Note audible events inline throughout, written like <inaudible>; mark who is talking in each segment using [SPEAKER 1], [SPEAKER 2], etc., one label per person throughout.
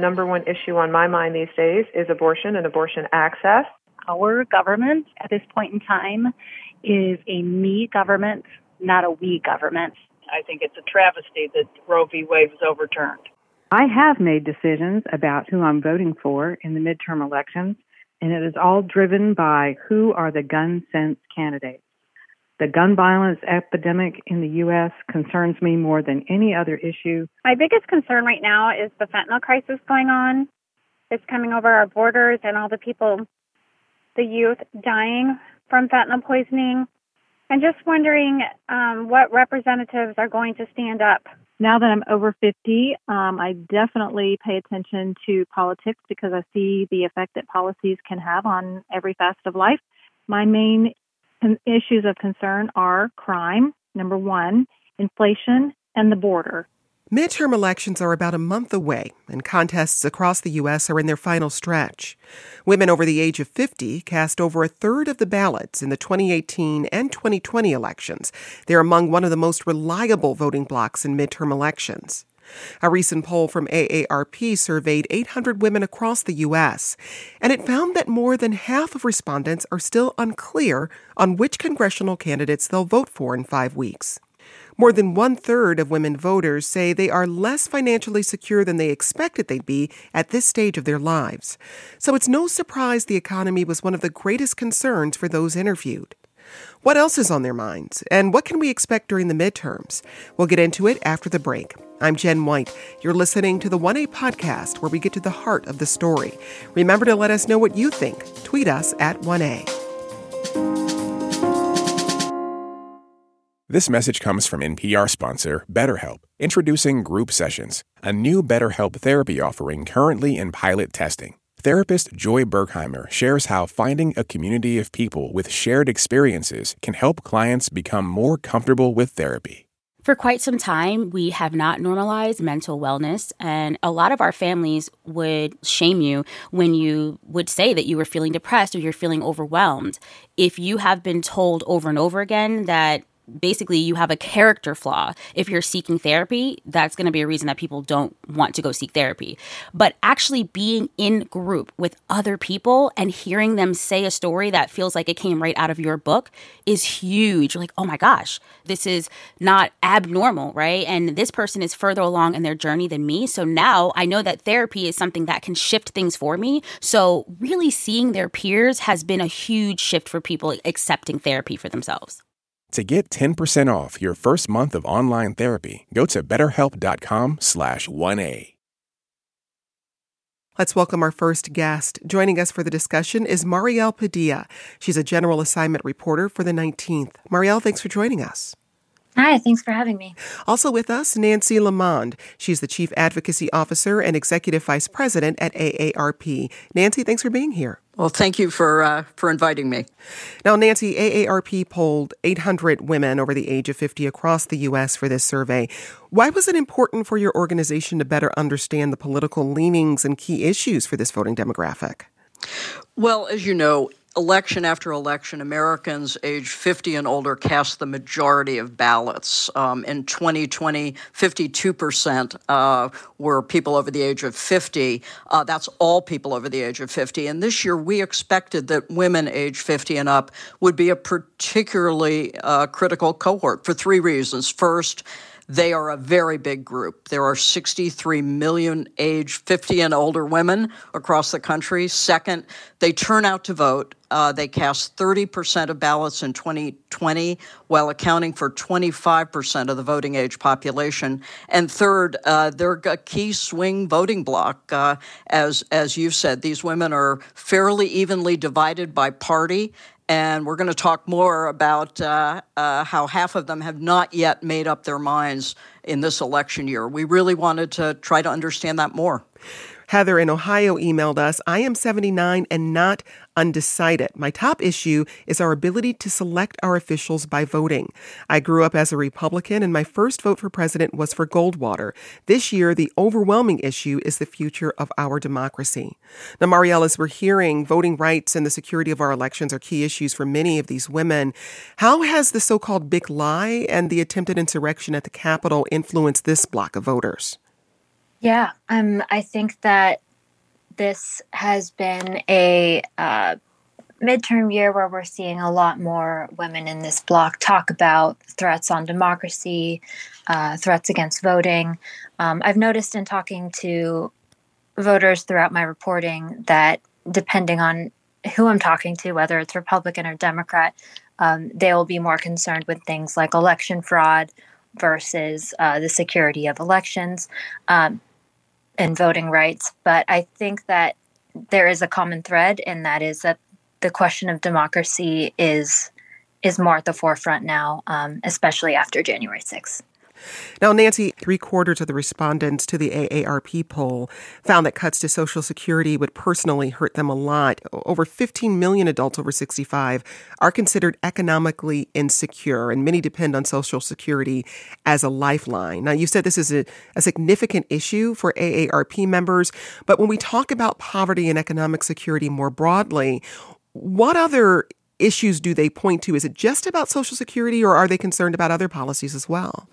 [SPEAKER 1] number one issue on my mind these days is abortion and abortion access.
[SPEAKER 2] Our government at this point in time is a me government, not a we government.
[SPEAKER 3] I think it's a travesty that Roe v. Wade was overturned.
[SPEAKER 4] I have made decisions about who I'm voting for in the midterm elections, and it is all driven by who are the gun sense candidates. The gun violence epidemic in the U.S. concerns me more than any other issue.
[SPEAKER 5] My biggest concern right now is the fentanyl crisis going on. It's coming over our borders and all the people, the youth dying from fentanyl poisoning. And just wondering um, what representatives are going to stand up
[SPEAKER 6] now that I'm over 50, um, I definitely pay attention to politics because I see the effect that policies can have on every facet of life. My main con- issues of concern are crime, number one, inflation, and the border.
[SPEAKER 7] Midterm elections are about a month away, and contests across the U.S. are in their final stretch. Women over the age of 50 cast over a third of the ballots in the 2018 and 2020 elections. They're among one of the most reliable voting blocs in midterm elections. A recent poll from AARP surveyed 800 women across the U.S., and it found that more than half of respondents are still unclear on which congressional candidates they'll vote for in five weeks. More than one third of women voters say they are less financially secure than they expected they'd be at this stage of their lives. So it's no surprise the economy was one of the greatest concerns for those interviewed. What else is on their minds, and what can we expect during the midterms? We'll get into it after the break. I'm Jen White. You're listening to the 1A podcast where we get to the heart of the story. Remember to let us know what you think. Tweet us at 1A.
[SPEAKER 8] This message comes from NPR sponsor BetterHelp, introducing Group Sessions, a new BetterHelp therapy offering currently in pilot testing. Therapist Joy Berkheimer shares how finding a community of people with shared experiences can help clients become more comfortable with therapy.
[SPEAKER 9] For quite some time, we have not normalized mental wellness, and a lot of our families would shame you when you would say that you were feeling depressed or you're feeling overwhelmed. If you have been told over and over again that basically you have a character flaw. If you're seeking therapy, that's going to be a reason that people don't want to go seek therapy. But actually being in group with other people and hearing them say a story that feels like it came right out of your book is huge. You're like, oh my gosh, this is not abnormal, right? And this person is further along in their journey than me. So now I know that therapy is something that can shift things for me. So really seeing their peers has been a huge shift for people accepting therapy for themselves.
[SPEAKER 8] To get 10% off your first month of online therapy, go to betterhelp.com slash 1A.
[SPEAKER 7] Let's welcome our first guest. Joining us for the discussion is Mariel Padilla. She's a general assignment reporter for the 19th. Mariel, thanks for joining us.
[SPEAKER 10] Hi, thanks for having me.
[SPEAKER 7] Also with us, Nancy LeaMond. She's the Chief Advocacy Officer and Executive Vice President at AARP. Nancy, thanks for being here.
[SPEAKER 11] Well, thank you for uh, for inviting me.
[SPEAKER 7] Now, Nancy, AARP polled 800 women over the age of 50 across the U.S. for this survey. Why was it important for your organization to better understand the political leanings and key issues for this voting demographic?
[SPEAKER 11] Well, as you know, election after election, Americans age 50 and older cast the majority of ballots. Um, in 2020, 52% uh, were people over the age of 50. Uh, that's all people over the age of 50. And this year, we expected that women age 50 and up would be a particularly uh, critical cohort for three reasons. First, they are a very big group. There are 63 million age 50 and older women across the country. Second, they turn out to vote. Uh, they cast 30% of ballots in 2020 while accounting for 25% of the voting age population. And third, uh, they're a key swing voting bloc. Uh, as, as you've said, these women are fairly evenly divided by party and we're going to talk more about uh, uh, how half of them have not yet made up their minds in this election year. We really wanted to try to understand that more.
[SPEAKER 7] Heather in Ohio emailed us I am 79 and not undecided. My top issue is our ability to select our officials by voting. I grew up as a Republican, and my first vote for president was for Goldwater. This year, the overwhelming issue is the future of our democracy. Now, Mariel, as we're hearing, voting rights and the security of our elections are key issues for many of these women. How has the so called big lie and the attempted insurrection at the Capitol influenced this block of voters?
[SPEAKER 10] Yeah, um, I think that this has been a uh, midterm year where we're seeing a lot more women in this block talk about threats on democracy, uh, threats against voting. Um, I've noticed in talking to voters throughout my reporting that depending on who I'm talking to, whether it's Republican or Democrat, um, they will be more concerned with things like election fraud versus uh, the security of elections um, and voting rights. But I think that there is a common thread, and that is that the question of democracy is is more at the forefront now, um, especially after January 6th.
[SPEAKER 7] Now, Nancy, three quarters of the respondents to the AARP poll found that cuts to Social Security would personally hurt them a lot. Over 15 million adults over 65 are considered economically insecure, and many depend on Social Security as a lifeline. Now, you said this is a, a significant issue for AARP members, but when we talk about poverty and economic security more broadly, what other issues do they point to? Is it just about Social Security or are they concerned about other policies as well?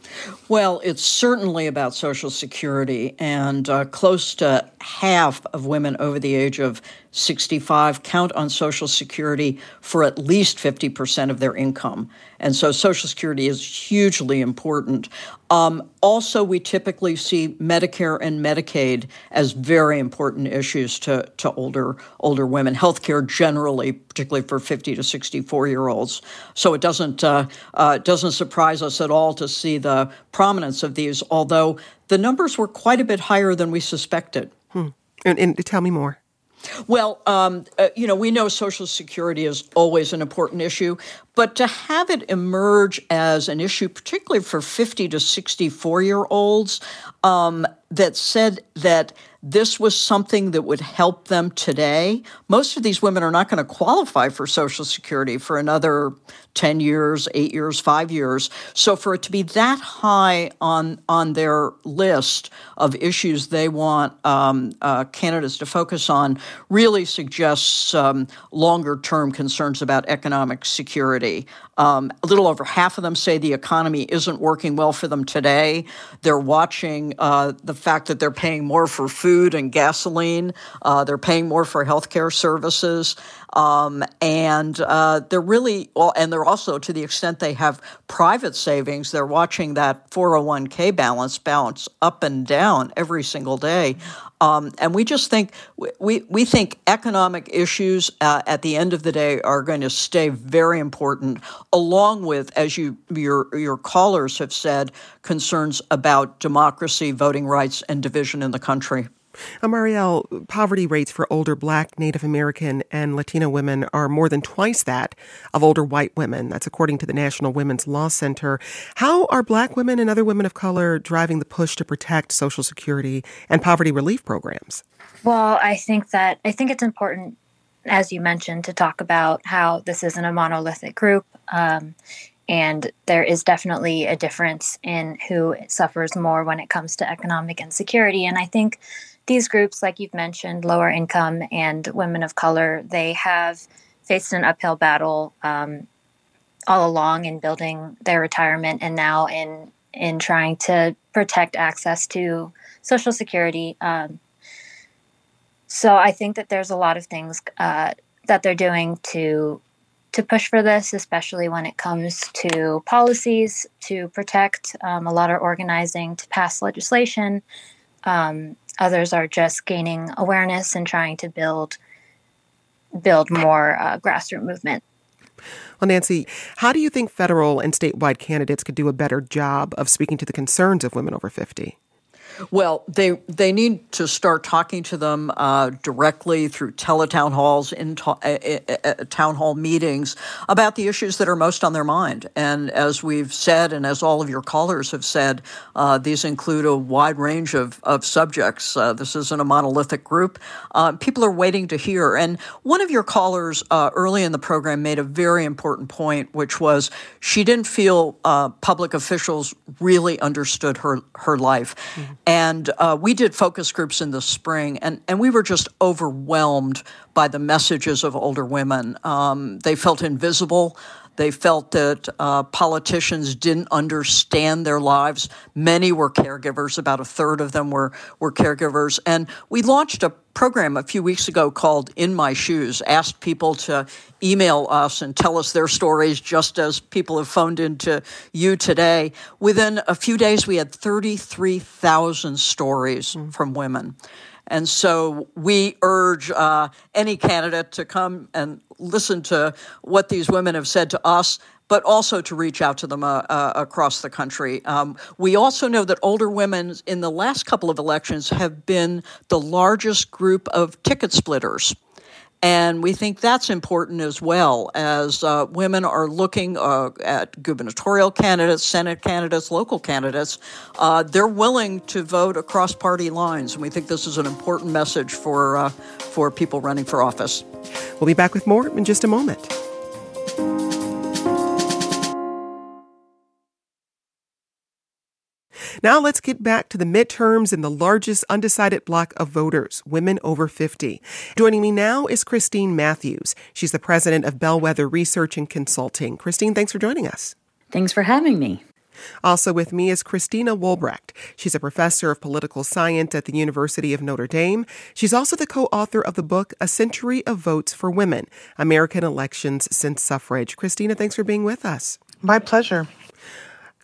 [SPEAKER 11] Well, it's certainly about Social Security, and uh, close to half of women over the age of 65 count on Social Security for at least 50% of their income. And so Social Security is hugely important. Um, also, we typically see Medicare and Medicaid as very important issues to, to older older women. Healthcare generally, particularly for 50 to 64 year olds. So it doesn't uh, uh, doesn't surprise us at all to see the prominence of these. Although the numbers were quite a bit higher than we suspected.
[SPEAKER 7] Hmm. And, and tell me more.
[SPEAKER 11] Well, um, uh, you know, we know Social Security is always an important issue, but to have it emerge as an issue, particularly for 50 to 64 year olds, um, that said that this was something that would help them today. Most of these women are not going to qualify for Social Security for another 10 years, eight years, five years. So for it to be that high on, on their list of issues they want um, uh, candidates to focus on really suggests um, longer term concerns about economic security. Um, a little over half of them say the economy isn't working well for them today. They're watching uh, the fact that they're paying more for food and gasoline. Uh, they're paying more for healthcare services. Um, and uh, they're really, and they're also, to the extent they have private savings, they're watching that 401k balance bounce up and down every single day. Um, and we just think we, we think economic issues uh, at the end of the day are going to stay very important, along with, as you your your callers have said, concerns about democracy, voting rights, and division in the country.
[SPEAKER 7] Mariel, poverty rates for older Black, Native American, and Latino women are more than twice that of older white women. That's according to the National Women's Law Center. How are Black women and other women of color driving the push to protect Social Security and poverty relief programs?
[SPEAKER 10] Well, I think that I think it's important, as you mentioned, to talk about how this isn't a monolithic group. Um, and there is definitely a difference in who suffers more when it comes to economic insecurity. And I think these groups, like you've mentioned, lower income and women of color, they have faced an uphill battle um, all along in building their retirement and now in in trying to protect access to Social Security. Um, so I think that there's a lot of things uh, that they're doing to to push for this, especially when it comes to policies to protect. Um, a lot are organizing to pass legislation. Um, Others are just gaining awareness and trying to build build more uh, grassroots movement.
[SPEAKER 7] Well, Nancy, how do you think federal and statewide candidates could do a better job of speaking to the concerns of women over 50?
[SPEAKER 11] Well, they they need to start talking to them uh, directly through teletown halls, in ta- uh, uh, town hall meetings about the issues that are most on their mind. And as we've said, and as all of your callers have said, uh, these include a wide range of of subjects. Uh, this isn't a monolithic group. Uh, people are waiting to hear. And one of your callers early in the program made a very important point, which was she didn't feel public officials really understood her her life. Mm-hmm. And uh, we did focus groups in the spring, and, and we were just overwhelmed by the messages of older women. Um, they felt invisible. They felt that uh, politicians didn't understand their lives. Many were caregivers. About a third of them were were caregivers. And we launched a program a few weeks ago called In My Shoes. Asked people to email us and tell us their stories, just as people have phoned into you today. Within a few days, we had thirty three thousand stories mm. from women. And so we urge uh, any candidate to come and listen to what these women have said to us but also to reach out to them uh, uh, across the country. Um, we also know that older women in the last couple of elections have been the largest group of ticket splitters. And we think that's important as well as uh, women are looking uh, at gubernatorial candidates, Senate candidates, local candidates. Uh, they're willing to vote across party lines. And we think this is an important message for, uh, for people running for office.
[SPEAKER 7] We'll be back with more in just a moment. Now let's get back to the midterms and the largest undecided block of voters, women over 50. Joining me now is Christine Matthews. She's the president of Bellwether Research and Consulting. Christine, thanks for joining us.
[SPEAKER 12] Thanks for having me.
[SPEAKER 7] Also with me is Christina Wolbrecht. She's a professor of political science at the University of Notre Dame. She's also the co author of the book A Century of Votes for Women American Elections Since Suffrage. Christina, thanks for being with us.
[SPEAKER 13] My pleasure.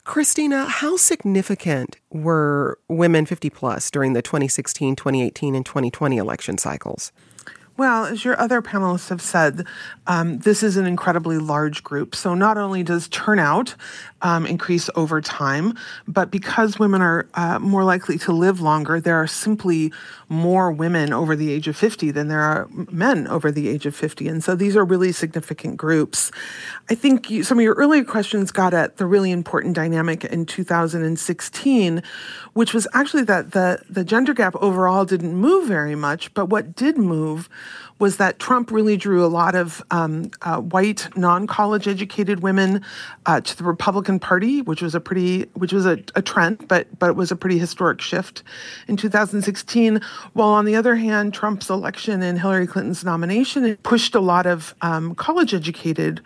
[SPEAKER 7] Christina, how significant were women 50 plus during the 2016, 2018, and 2020 election cycles?
[SPEAKER 13] Well, as your other panelists have said, um, this is an incredibly large group. So not only does turnout um, increase over time, but because women are uh, more likely to live longer, there are simply more women over the age of 50 than there are men over the age of 50. And so these are really significant groups. I think you, some of your earlier questions got at the really important dynamic in 2016, which was actually that the, the gender gap overall didn't move very much, but what did move was that Trump really drew a lot of um, uh, white, non-college educated women uh, to the Republican Party, which was a pretty, which was a, a, trend, but but it was a pretty historic shift in 2016. While on the other hand, Trump's election and Hillary Clinton's nomination pushed a lot of um, college educated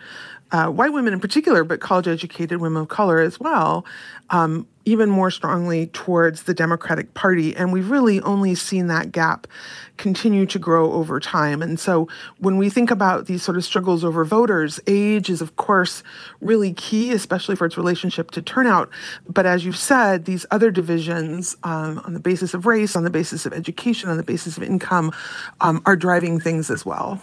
[SPEAKER 13] uh, white women in particular, but college educated women of color as well, um, even more strongly towards the Democratic Party. And we've really only seen that gap continue to grow over time. And so when we think about these sort of struggles over voters, age is, of course, really key, especially for its relationship to turnout. But as you've said, these other divisions um, on the basis of race, on the basis of education, on the basis of income um, are driving things as well.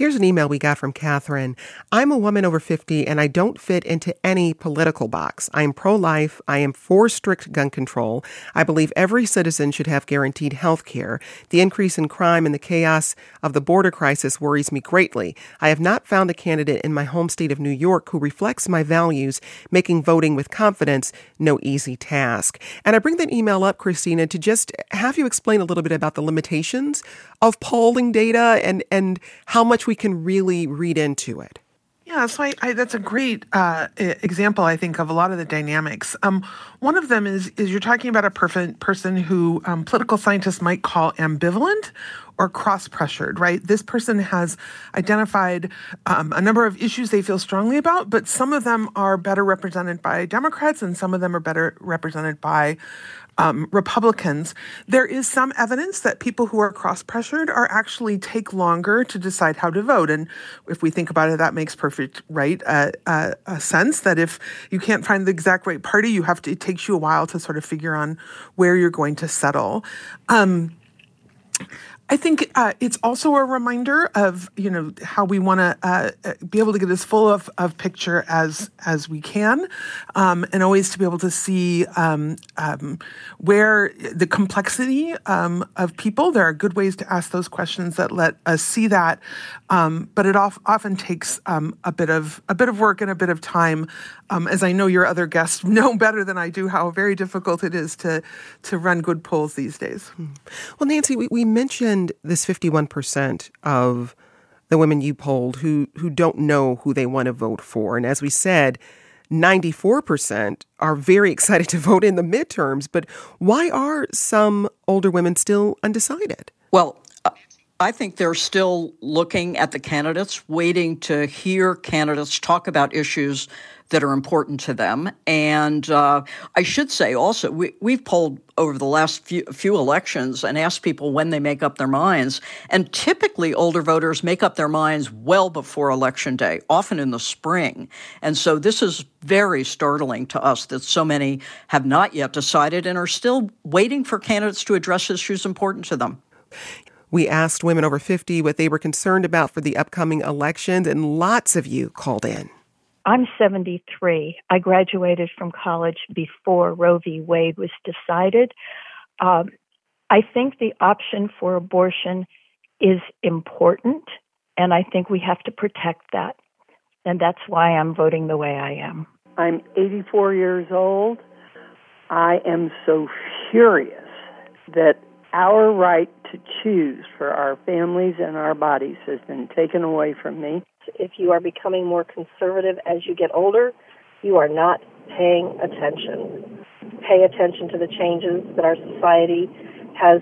[SPEAKER 7] Here's an email we got from Catherine. I'm a woman over 50 and I don't fit into any political box. I am pro life. I am for strict gun control. I believe every citizen should have guaranteed health care. The increase in crime and the chaos of the border crisis worries me greatly. I have not found a candidate in my home state of New York who reflects my values, making voting with confidence no easy task. And I bring that email up, Christina, to just have you explain a little bit about the limitations of polling data and, and how much we can really read into it.
[SPEAKER 13] Yeah, so I, I, that's a great uh, example, I think, of a lot of the dynamics. Um, one of them is is you're talking about a person person who um, political scientists might call ambivalent or cross pressured, right? This person has identified um, a number of issues they feel strongly about, but some of them are better represented by Democrats and some of them are better represented by um, Republicans, there is some evidence that people who are cross pressured are actually take longer to decide how to vote. And if we think about it, that makes perfect right uh, uh, sense that if you can't find the exact right party, you have to. It takes you a while to sort of figure on where you're going to settle. Um, I think uh, it's also a reminder of you know how we want to uh, be able to get as full of, of picture as as we can, um, and always to be able to see um, um, where the complexity um, of people. There are good ways to ask those questions that let us see that, um, but it off, often takes um, a bit of a bit of work and a bit of time. as I know your other guests <laughs> know better than I do, how very difficult it is to to run good polls these days. Hmm.
[SPEAKER 7] Well, Nancy, we, we mentioned mentioned this 51% of the women you polled who who don't know who they want to vote for. And as we said 94% are very <laughs> excited to vote in the midterms but why are some older women still undecided?
[SPEAKER 11] Well I think they're still looking at the candidates, waiting to hear candidates talk about issues that are important to them. And uh, I should say also, we, we've polled over the last few, few elections and asked people when they make up their minds. And typically, older voters make up their minds well before Election Day, often in the spring. And so this is very startling to us that so many have not yet decided and are still waiting for candidates to address issues important to them.
[SPEAKER 7] We asked women over 50 what they were concerned about for the upcoming elections, and lots of you called in.
[SPEAKER 12] I'm 73. I graduated from college before Roe v. Wade was decided. Um, I think the option for abortion is important, and I think we have to protect that. And that's why I'm voting the way I am.
[SPEAKER 14] I'm 84 years old. I am so furious that our right to choose for our families and our bodies has been taken away from me.
[SPEAKER 15] If you are becoming more conservative as you get older, you are not paying attention. Pay attention to the changes that our society has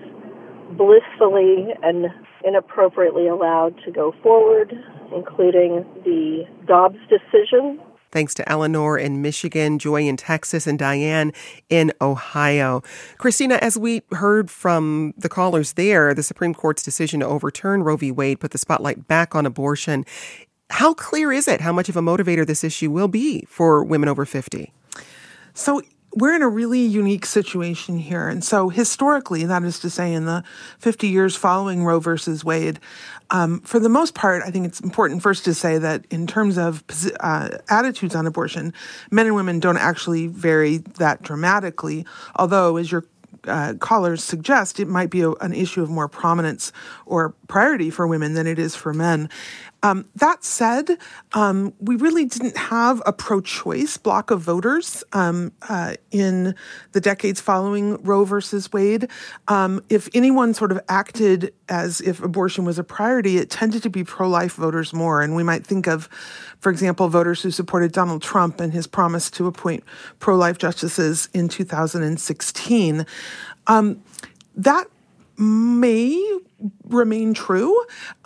[SPEAKER 15] blissfully and inappropriately allowed to go forward, including the Dobbs decision
[SPEAKER 7] Thanks to Eleanor in Michigan, Joy in Texas, and Diane in Ohio. Christina, as we heard from the callers there, the Supreme Court's decision to overturn Roe v. Wade put the spotlight back on abortion. How clear is it how much of a motivator this issue will be for women over 50?
[SPEAKER 13] So we're in a really unique situation here. And so, historically, that is to say, in the 50 years following Roe versus Wade, um, for the most part, I think it's important first to say that in terms of uh, attitudes on abortion, men and women don't actually vary that dramatically. Although, as your uh, callers suggest, it might be a, an issue of more prominence or priority for women than it is for men. Um, that said, um, we really didn't have a pro choice block of voters um, uh, in the decades following Roe versus Wade. Um, if anyone sort of acted as if abortion was a priority, it tended to be pro life voters more. And we might think of, for example, voters who supported Donald Trump and his promise to appoint pro life justices in 2016. Um, that may remain true.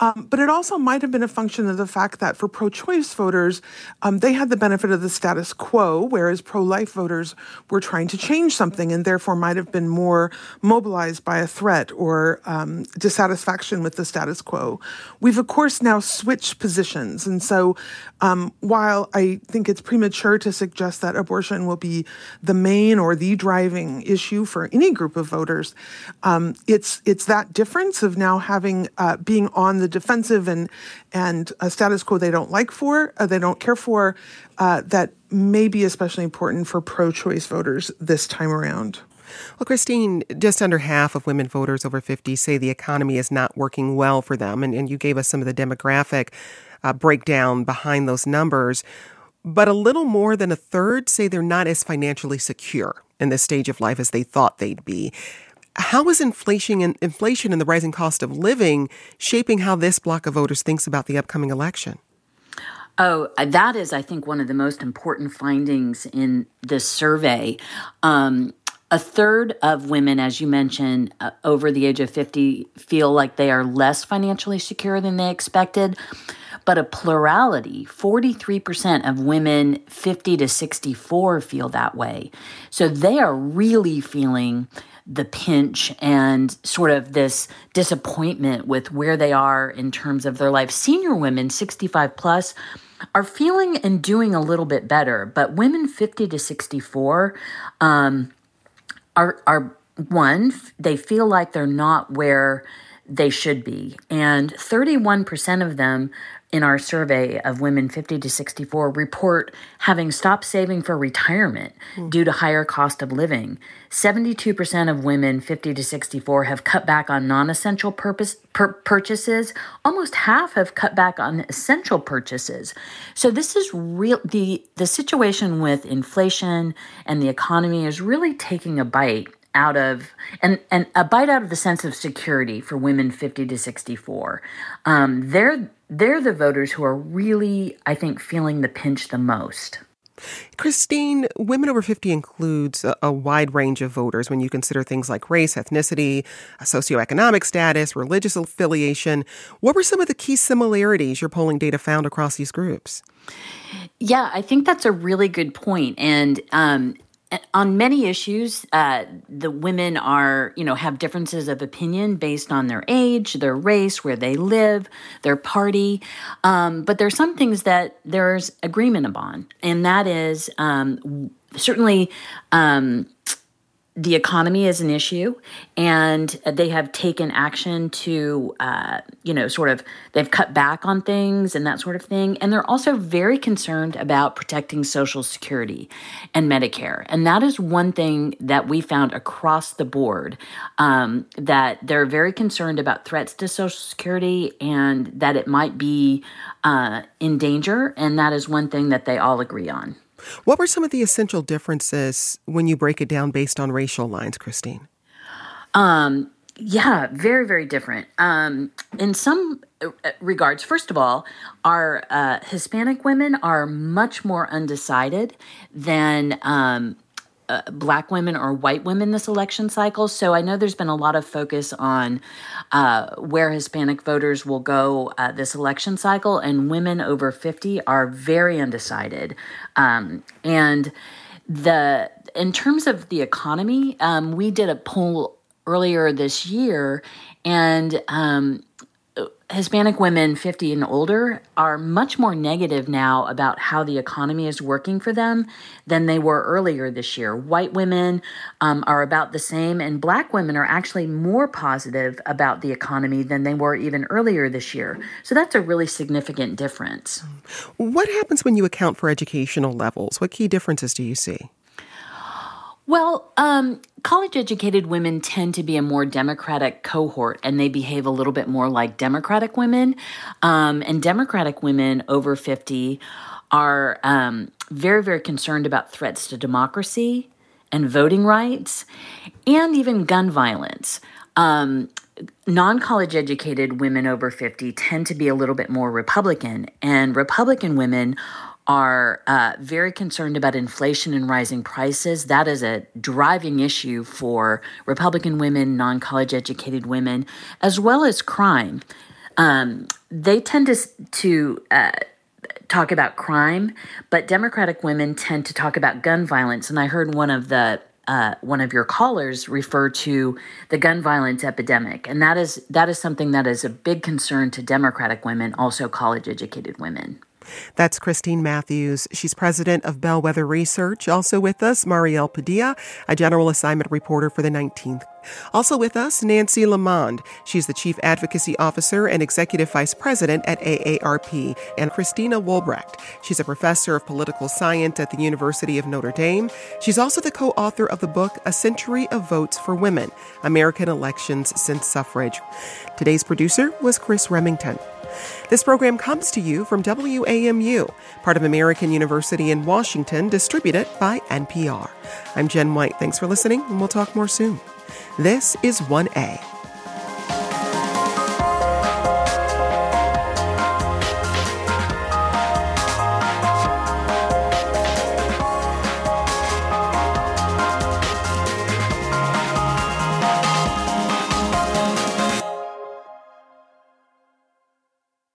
[SPEAKER 13] Um, but it also might have been a function of the fact that for pro choice voters, um, they had the benefit of the status quo, whereas pro life voters were trying to change something and therefore might have been more mobilized by a threat or um, dissatisfaction with the status quo. We've, of course, now switched positions. And so um, while I think it's premature to suggest that abortion will be the main or the driving issue for any group of voters, um, it's, it's that difference of now having uh, being on the defensive and and a status quo they don't like for, uh, they don't care for, uh, that may be especially important for pro-choice voters this time around.
[SPEAKER 7] Well, Christine, just under half of women voters over 50 say the economy is not working well for them. And, and you gave us some of the demographic uh, breakdown behind those numbers. But a little more than a third say they're not as financially secure in this stage of life as they thought they'd be. How is inflation and inflation and the rising cost of living shaping how this block of voters thinks about the upcoming election?
[SPEAKER 16] Oh, that is, I think, one of the most important findings in this survey. Um, a third of women, as you mentioned, uh, over the age of 50 feel like they are less financially secure than they expected. But a plurality, 43% of women 50 to 64 feel that way. So they are really feeling the pinch and sort of this disappointment with where they are in terms of their life. Senior women, 65 plus, are feeling and doing a little bit better, but women 50 to 64 um, are are one they feel like they're not where they should be, and 31% of them in our survey of women 50 to 64 report having stopped saving for retirement mm. due to higher cost of living. 72% of women 50 to 64 have cut back on non-essential purpose, per- purchases. Almost half have cut back on essential purchases. So this is real the the situation with inflation and the economy is really taking a bite out of and and a bite out of the sense of security for women 50 to 64 um, they're they're the voters who are really i think feeling the pinch the most
[SPEAKER 7] Christine, women over 50 includes a, a, wide range of voters when you consider things like race, ethnicity, socioeconomic status, religious affiliation. What were some of the key similarities your polling data found across these groups?
[SPEAKER 16] Yeah, I think that's a really good point. And um, on many issues, uh, the women are, you know, have differences of opinion based on their age, their race, where they live, their party. Um, but there's some things that there's agreement upon, and that is um, certainly um, the economy is an issue, and they have taken action to, uh, you know, sort of they've cut back on things and that sort of thing. And they're also very concerned about protecting Social Security and Medicare. And that is one thing that we found across the board um, that they're very concerned about threats to Social Security and that it might be uh, in danger. And that is one thing that they all agree on.
[SPEAKER 7] What were some of the essential differences when you break it down based on racial lines, Christine?
[SPEAKER 16] Um, yeah, very, very different. Um, in some uh, regards, first of all, our uh, Hispanic women are much more undecided than um, uh, black women or white women this election cycle. So I know there's been a lot of focus on uh, where Hispanic voters will go uh, this election cycle, and women over 50 are very undecided. Um, and the in terms of the economy, um, we did a poll earlier this year, and um, Hispanic women 50 and older are much more negative now about how the economy is working for them than they were earlier this year. White women um, are about the same, and black women are actually more positive about the economy than they were even earlier this year. So that's a really significant difference.
[SPEAKER 7] What happens when you account for educational levels? What key differences do you see?
[SPEAKER 16] Well, um, college educated women tend to be a more democratic cohort and they behave a little bit more like democratic women. Um, and democratic women over 50 are um, very, very concerned about threats to democracy and voting rights and even gun violence. Um, non college educated women over 50 tend to be a little bit more Republican, and Republican women are uh, very concerned about inflation and rising prices. That is a driving issue for Republican women, non college educated women, as well as crime. Um, they tend to, to uh, talk about crime, but Democratic women tend to talk about gun violence. And I heard one of the uh, one of your callers refer to the gun violence epidemic, and that is that is something that is a big concern to Democratic women, also college educated women.
[SPEAKER 7] That's Christine Matthews. She's president of Bellwether Research. Also with us, Mariel Padilla, a general assignment reporter for the 19th. Also with us, Nancy LeaMond. She's the chief advocacy officer and executive vice president at AARP, and Christina Wolbrecht. She's a professor of political science at the University of Notre Dame. She's also the co author of the book A Century of Votes for Women American Elections Since Suffrage. Today's producer was Chris Remington. This program comes to you from WAMU, part of American University in Washington, distributed by NPR. I'm Jen White. Thanks for listening, and we'll talk more soon. This is 1A.